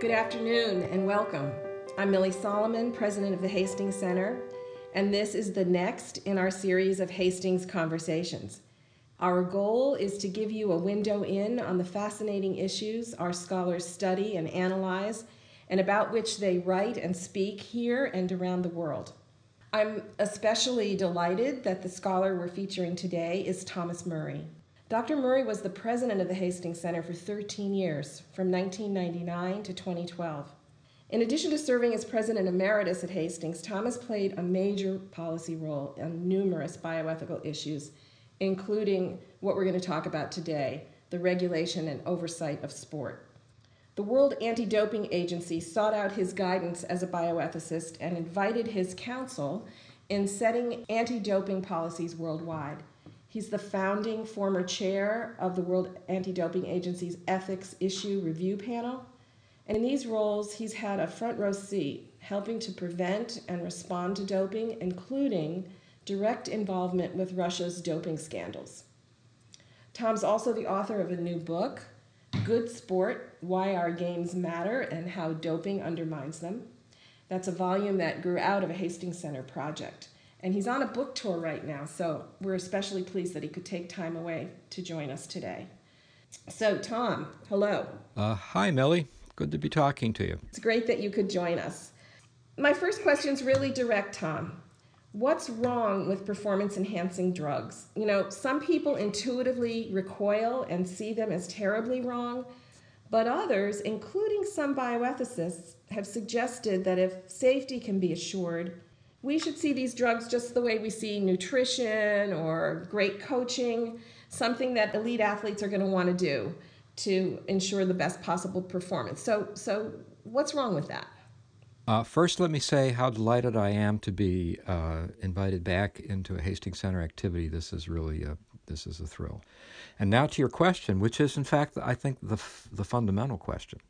Good afternoon and welcome. I'm Millie Solomon, president of the Hastings Center, and this is the next in our series of Hastings Conversations. Our goal is to give you a window in on the fascinating issues our scholars study and analyze, and about which they write and speak here and around the world. I'm especially delighted that the scholar we're featuring today is Thomas Murray. Dr. Murray was the president of the Hastings Center for 13 years, from 1999 to 2012. In addition to serving as president emeritus at Hastings, Thomas played a major policy role on numerous bioethical issues, including what we're going to talk about today the regulation and oversight of sport. The World Anti Doping Agency sought out his guidance as a bioethicist and invited his counsel in setting anti doping policies worldwide. He's the founding former chair of the World Anti Doping Agency's Ethics Issue Review Panel. And in these roles, he's had a front row seat, helping to prevent and respond to doping, including direct involvement with Russia's doping scandals. Tom's also the author of a new book, Good Sport Why Our Games Matter and How Doping Undermines Them. That's a volume that grew out of a Hastings Center project. And he's on a book tour right now, so we're especially pleased that he could take time away to join us today. So, Tom, hello. Uh, hi, Millie. Good to be talking to you. It's great that you could join us. My first question is really direct, Tom. What's wrong with performance enhancing drugs? You know, some people intuitively recoil and see them as terribly wrong, but others, including some bioethicists, have suggested that if safety can be assured, we should see these drugs just the way we see nutrition or great coaching, something that elite athletes are going to want to do to ensure the best possible performance. So, so what's wrong with that? Uh, first, let me say how delighted I am to be uh, invited back into a Hastings Center activity. This is really a, this is a thrill. And now to your question, which is in fact I think the the fundamental question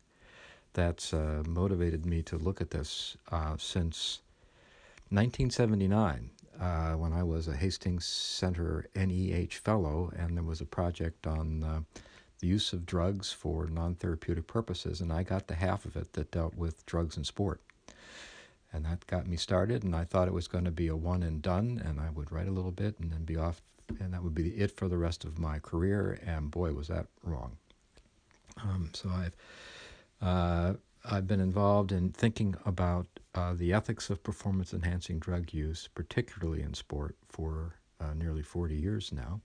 that's uh, motivated me to look at this uh, since 1979, uh, when I was a Hastings Center NEH fellow, and there was a project on uh, the use of drugs for non therapeutic purposes, and I got the half of it that dealt with drugs and sport. And that got me started, and I thought it was going to be a one and done, and I would write a little bit and then be off, and that would be it for the rest of my career, and boy, was that wrong. Um, so I've uh, I've been involved in thinking about uh, the ethics of performance enhancing drug use, particularly in sport, for uh, nearly 40 years now.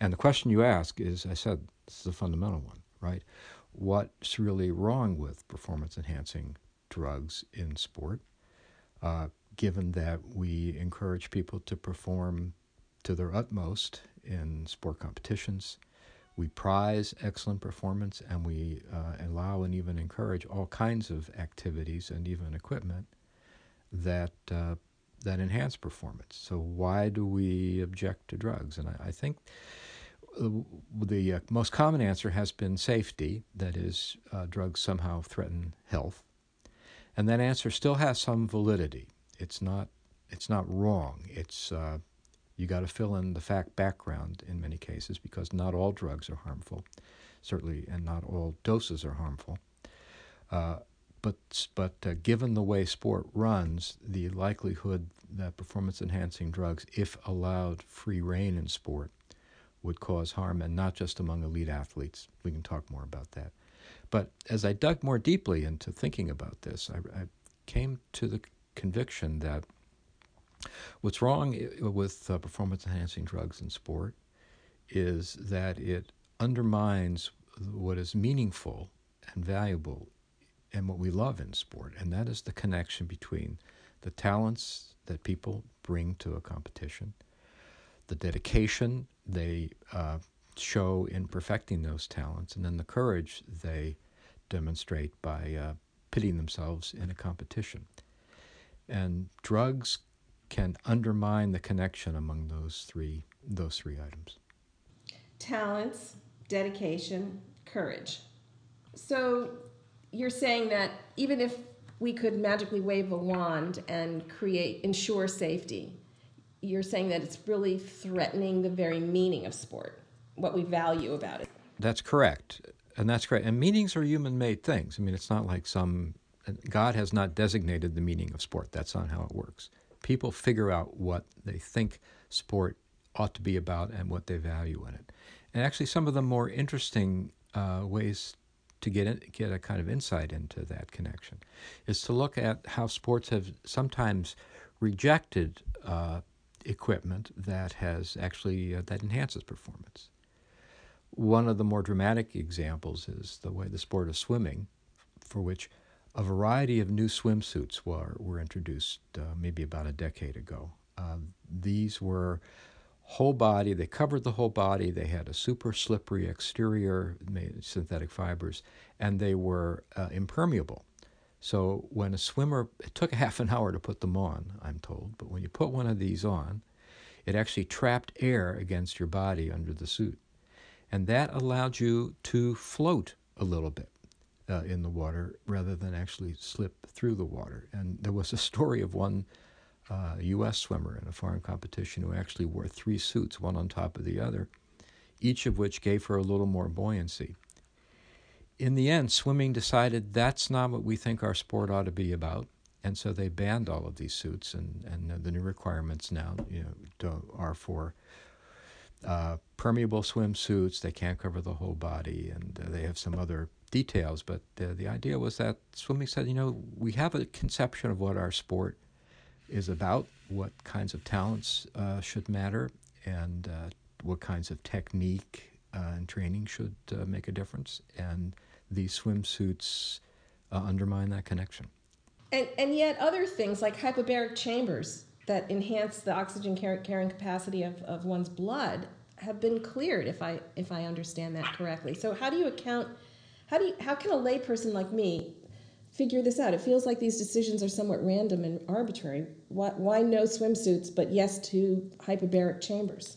And the question you ask is I said, this is a fundamental one, right? What's really wrong with performance enhancing drugs in sport, uh, given that we encourage people to perform to their utmost in sport competitions? We prize excellent performance and we uh, allow and even encourage all kinds of activities and even equipment that uh, that enhance performance. So why do we object to drugs? And I, I think the uh, most common answer has been safety. That is, uh, drugs somehow threaten health, and that answer still has some validity. It's not it's not wrong. It's uh, you got to fill in the fact background in many cases because not all drugs are harmful, certainly, and not all doses are harmful. Uh, but but uh, given the way sport runs, the likelihood that performance enhancing drugs, if allowed free reign in sport, would cause harm, and not just among elite athletes. We can talk more about that. But as I dug more deeply into thinking about this, I, I came to the conviction that What's wrong with uh, performance enhancing drugs in sport is that it undermines what is meaningful and valuable and what we love in sport, and that is the connection between the talents that people bring to a competition, the dedication they uh, show in perfecting those talents, and then the courage they demonstrate by uh, pitting themselves in a competition. And drugs can undermine the connection among those three those three items. Talents, dedication, courage. So you're saying that even if we could magically wave a wand and create ensure safety, you're saying that it's really threatening the very meaning of sport, what we value about it. That's correct. and that's correct. And meanings are human-made things. I mean, it's not like some God has not designated the meaning of sport. That's not how it works. People figure out what they think sport ought to be about and what they value in it. And actually, some of the more interesting uh, ways to get in, get a kind of insight into that connection is to look at how sports have sometimes rejected uh, equipment that has actually uh, that enhances performance. One of the more dramatic examples is the way the sport of swimming, for which a variety of new swimsuits were, were introduced uh, maybe about a decade ago. Uh, these were whole body, they covered the whole body, they had a super slippery exterior, made synthetic fibers, and they were uh, impermeable. So when a swimmer, it took half an hour to put them on, I'm told, but when you put one of these on, it actually trapped air against your body under the suit. And that allowed you to float a little bit uh, in the water rather than actually slip through the water. And there was a story of one uh, U.S. swimmer in a foreign competition who actually wore three suits, one on top of the other, each of which gave her a little more buoyancy. In the end, swimming decided that's not what we think our sport ought to be about, and so they banned all of these suits. And, and the new requirements now, you know, are for uh, permeable swimsuits. They can't cover the whole body, and uh, they have some other details. But the, idea was that swimming said, you know, we have a conception of what our sport is about, what kinds of talents uh, should matter, and uh, what kinds of technique uh, and training should make a difference. And these swimsuits undermine that connection. And, and yet, other things like hyperbaric chambers that enhance the oxygen carrying capacity of, of one's blood have been cleared, if I, if I understand that correctly. So, how do you account? How do you, how can a layperson like me figure this out? It feels like these decisions are somewhat random and arbitrary. Why, why no swimsuits, but yes to hyperbaric chambers?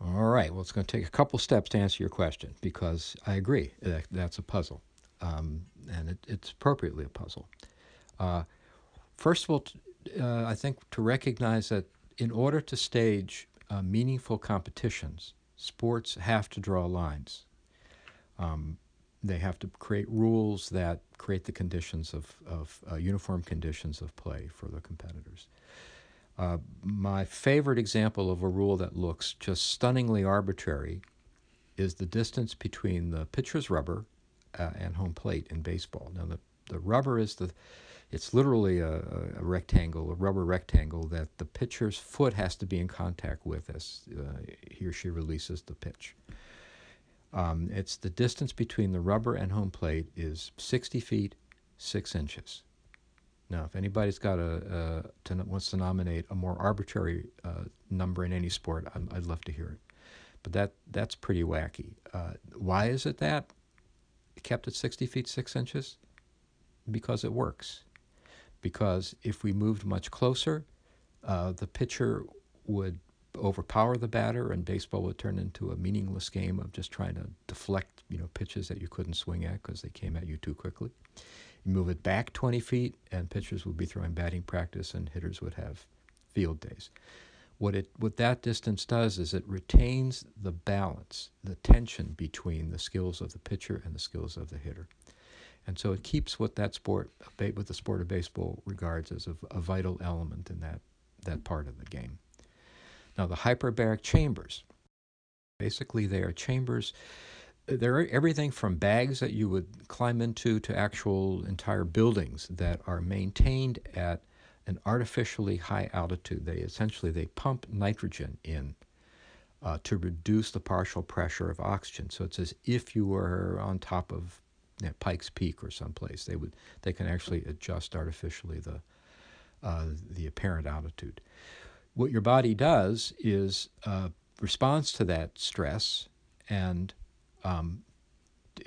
All right. Well, it's going to take a couple steps to answer your question because I agree that that's a puzzle, um, and it, it's appropriately a puzzle. Uh, first of all, uh, I think to recognize that in order to stage uh, meaningful competitions, sports have to draw lines. Um, they have to create rules that create the conditions of, of uh, uniform conditions of play for the competitors. Uh, my favorite example of a rule that looks just stunningly arbitrary is the distance between the pitcher's rubber uh, and home plate in baseball. Now, the, the rubber is the, it's literally a, a, rectangle, a rubber rectangle that the pitcher's foot has to be in contact with as uh, he or she releases the pitch. Um, it's the distance between the rubber and home plate is 60 feet, 6 inches. Now, if anybody's got a, to, wants to nominate a more arbitrary uh, number in any sport, i would love to hear it. But that that's pretty wacky. Uh, why is it that? It kept at 60 feet, 6 inches? Because it works. Because if we moved much closer, uh, the pitcher would overpower the batter, and baseball would turn into a meaningless game of just trying to deflect, you know, pitches that you couldn't swing at because they came at you too quickly. You move it back 20 feet, and pitchers would be throwing batting practice, and hitters would have field days. What it what that distance does is it retains the balance, the tension between the skills of the pitcher and the skills of the hitter, and so it keeps what that sport, what the sport of baseball regards as a, a vital element in that that part of the game. Now, the hyperbaric chambers, basically, they are chambers. They're everything from bags that you would climb into to actual entire buildings that are maintained at an artificially high altitude. They essentially they pump nitrogen in uh, to reduce the partial pressure of oxygen. So it's as if you were on top of know, Pikes Peak or someplace. They would they can actually adjust artificially the uh, the apparent altitude what your body does is uh, responds to that stress and um,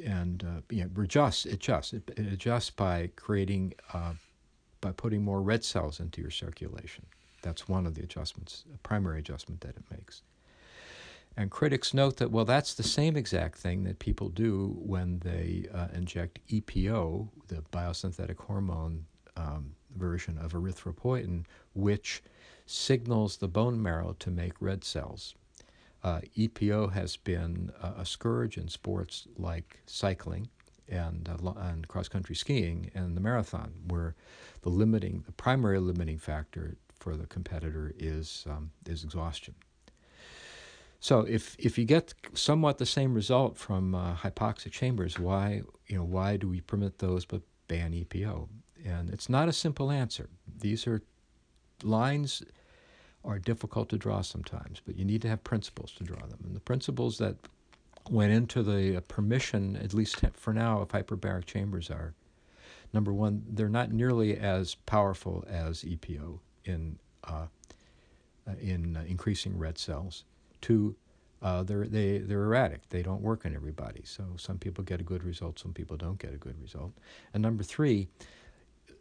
and uh, you know, adjusts. Adjusts. It, it adjusts by creating uh, by putting more red cells into your circulation. That's one of the adjustments, a primary adjustment that it makes. And critics note that well, that's the same exact thing that people do when they uh, inject EPO, the biosynthetic hormone um, version of erythropoietin, which signals the bone marrow to make red cells. Uh, EPO has been a, a scourge in sports like cycling and, uh, and cross country skiing and the marathon, where the limiting, the primary limiting factor for the competitor is um, is exhaustion. So if if you get somewhat the same result from uh, hypoxic chambers, why you know why do we permit those but ban EPO? And it's not a simple answer. These are lines are difficult to draw sometimes, but you need to have principles to draw them. And the principles that went into the permission, at least for now, of hyperbaric chambers are number one, they're not nearly as powerful as EPO in uh, uh, in uh, increasing red cells. Two, uh, they're they they're erratic. They don't work on everybody. So some people get a good result, some people don't get a good result. And number three,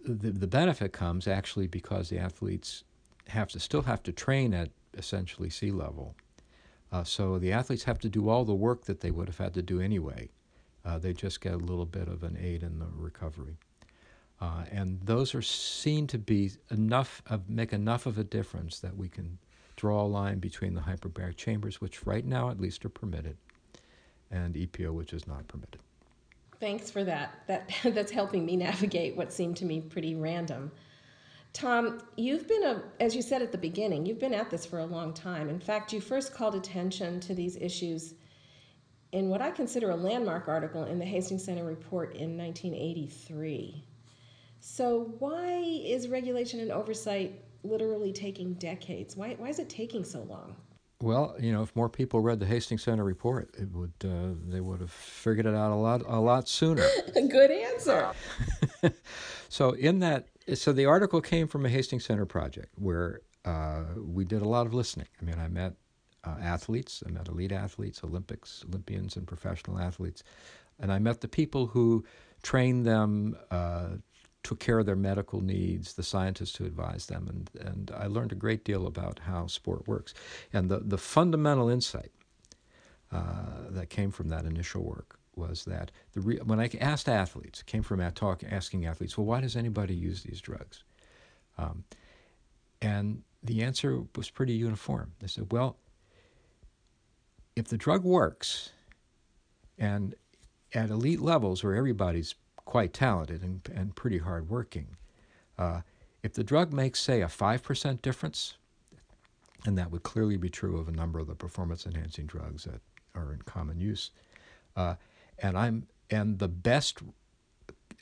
the the benefit comes actually because the athletes have to still have to train at essentially sea level. Uh, so the athletes have to do all the work that they would have had to do anyway. Uh, they just get a little bit of an aid in the recovery. Uh, and those are seen to be enough of make enough of a difference that we can draw a line between the hyperbaric chambers, which right now at least are permitted, and EPO, which is not permitted. Thanks for that. That that's helping me navigate what seemed to me pretty random. Tom, you've been a as you said at the beginning, you've been at this for a long time. In fact, you first called attention to these issues in what I consider a landmark article in the Hastings Center report in 1983. So, why is regulation and oversight literally taking decades? Why, why is it taking so long? Well, you know, if more people read the Hastings Center report, it would uh, they would have figured it out a lot a lot sooner. Good answer. so in that, so the article came from a Hastings Center project where uh, we did a lot of listening. I mean, I met uh, athletes, I met elite athletes, Olympics, Olympians, and professional athletes, and I met the people who trained them uh, took care of their medical needs, the scientists who advised them, and, and I learned a great deal about how sport works. And the, the fundamental insight uh, that came from that initial work was that the re- when I asked athletes, came from a talk asking athletes, well, why does anybody use these drugs? Um, and the answer was pretty uniform. They said, well, if the drug works, and at elite levels where everybody's quite talented and, and pretty hardworking. Uh, if the drug makes, say, a 5% difference, and that would clearly be true of a number of the performance enhancing drugs that are in common use, uh, and I'm and the best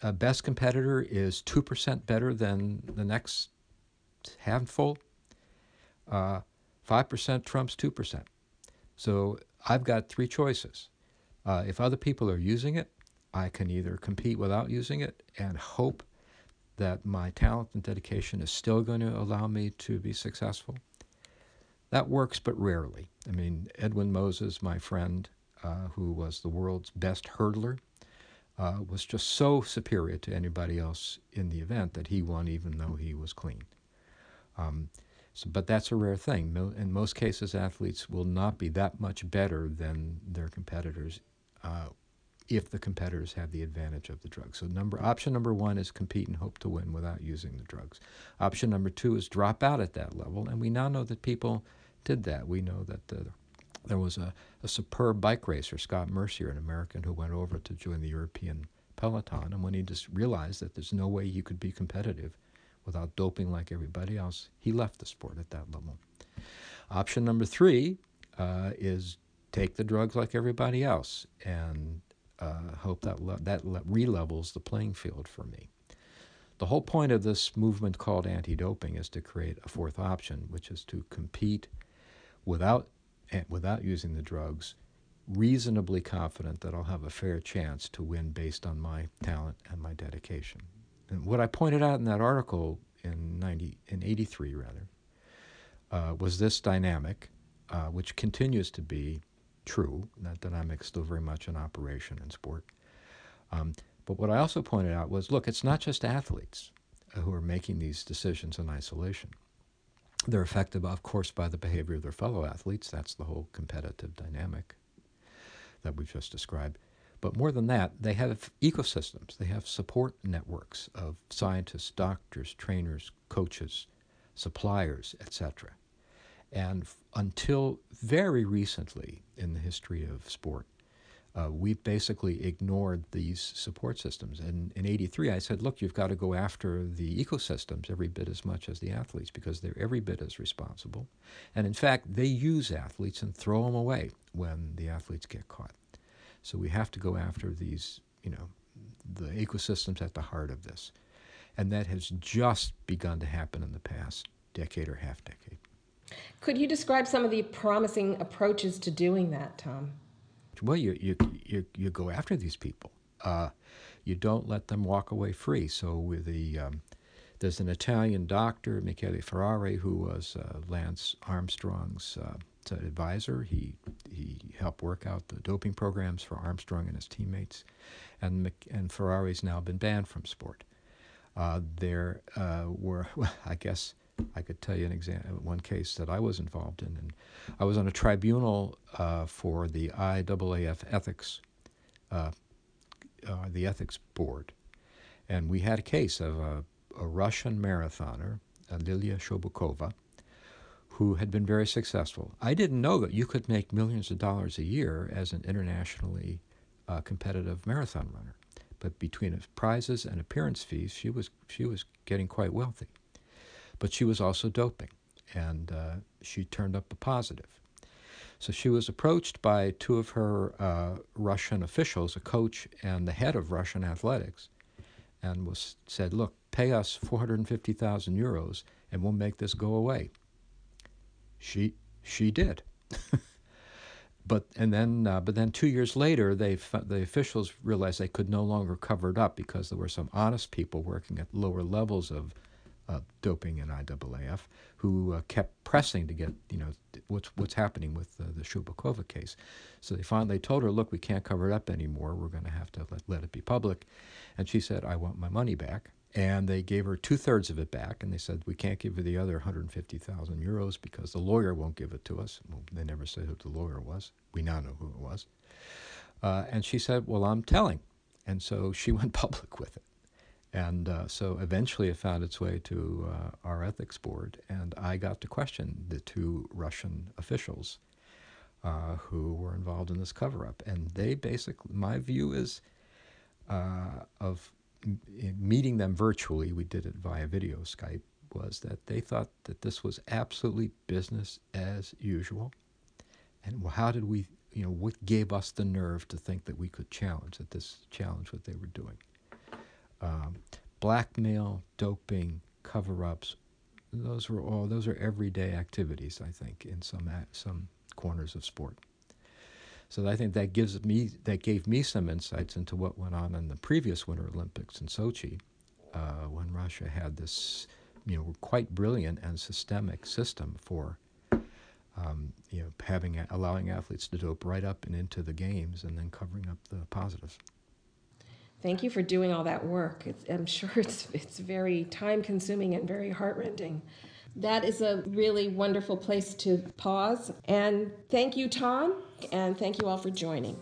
uh, best competitor is 2% better than the next handful, uh, 5% trumps 2%. So I've got three choices. Uh, if other people are using it, I can either compete without using it and hope that my talent and dedication is still going to allow me to be successful. That works, but rarely. I mean, Edwin Moses, my friend, uh, who was the world's best hurdler, uh, was just so superior to anybody else in the event that he won even though he was clean. Um, so, but that's a rare thing. In most cases, athletes will not be that much better than their competitors uh, if the competitors have the advantage of the drug. So number option number one is compete and hope to win without using the drugs. Option number two is drop out at that level, and we now know that people did that. We know that the, there was a, a superb bike racer, Scott Mercier, an American, who went over to join the European peloton, and when he just realized that there's no way you could be competitive without doping like everybody else, he left the sport at that level. Option number three uh, is take the drugs like everybody else and uh, hope that le- that le- relevels the playing field for me. The whole point of this movement called anti-doping is to create a fourth option, which is to compete without eh, without using the drugs, reasonably confident that I'll have a fair chance to win based on my talent and my dedication. And what I pointed out in that article in 90 in 83 rather uh, was this dynamic, uh, which continues to be true. That dynamic is still very much in operation in sport. Um, but what I also pointed out was look, it's not just athletes uh, who are making these decisions in isolation. They're affected, of course, by the behavior of their fellow athletes. That's the whole competitive dynamic that we've just described. But more than that, they have ecosystems. They have support networks of scientists, doctors, trainers, coaches, suppliers, etc. And until very recently in the history of sport, uh, we basically ignored these support systems. And in 83, I said, look, you've got to go after the ecosystems every bit as much as the athletes because they're every bit as responsible. And in fact, they use athletes and throw them away when the athletes get caught. So we have to go after these, you know, the ecosystems at the heart of this. And that has just begun to happen in the past decade or half decade. Could you describe some of the promising approaches to doing that, Tom? Well, you you you, you go after these people. Uh, you don't let them walk away free. So with the um, there's an Italian doctor, Michele Ferrari, who was uh, Lance Armstrong's uh, advisor. He he helped work out the doping programs for Armstrong and his teammates, and and Ferrari's now been banned from sport. Uh, there uh, were, well, I guess, I could tell you an example, one case that I was involved in, and I was on a tribunal uh, for the IAAF ethics, uh, uh, the ethics board, and we had a case of a, a Russian marathoner, Lilia Shobukhova, who had been very successful. I didn't know that you could make millions of dollars a year as an internationally uh, competitive marathon runner, but between prizes and appearance fees, she was she was getting quite wealthy but she was also doping, and uh, she turned up a positive. So she was approached by two of her uh, Russian officials, a coach and the head of Russian athletics, and was said, "Look, pay us 450,000 euros, and we'll make this go away." She she did. but and then uh, but then two years later they the officials realized they could no longer cover it up because there were some honest people working at lower levels of doping in IAAF, who uh, kept pressing to get, you know, what's what's happening with the Shobukhova case. So they finally told her, look, we can't cover it up anymore. We're going to have to let, let it be public. And she said, I want my money back. And they gave her two thirds of it back, and they said, we can't give you the other 150,000 euros because the lawyer won't give it to us. Well, they never said who the lawyer was. We now know who it was. Uh, and she said, well, I'm telling. And so she went public with it. And uh, so eventually it found its way to uh, our ethics board, and I got to question the two Russian officials uh, who were involved in this cover up. And they basically, my view is uh, of meeting them virtually, we did it via video Skype, was that they thought that this was absolutely business as usual. And how did we, you know, what gave us the nerve to think that we could challenge, that this challenge what they were doing? Um, blackmail, doping, cover-ups. Those were all those are everyday activities. I think in some some corners of sport. So I think that gives me that gave me some insights into what went on in the previous Winter Olympics in Sochi, uh, when Russia had this, you know, quite brilliant and systemic system for, um, you know, having allowing athletes to dope right up and into the games and then covering up the positives. Thank you for doing all that work. It's, I'm sure it's, it's very time consuming and very heartrending. That is a really wonderful place to pause. And thank you, Tom, and thank you all for joining.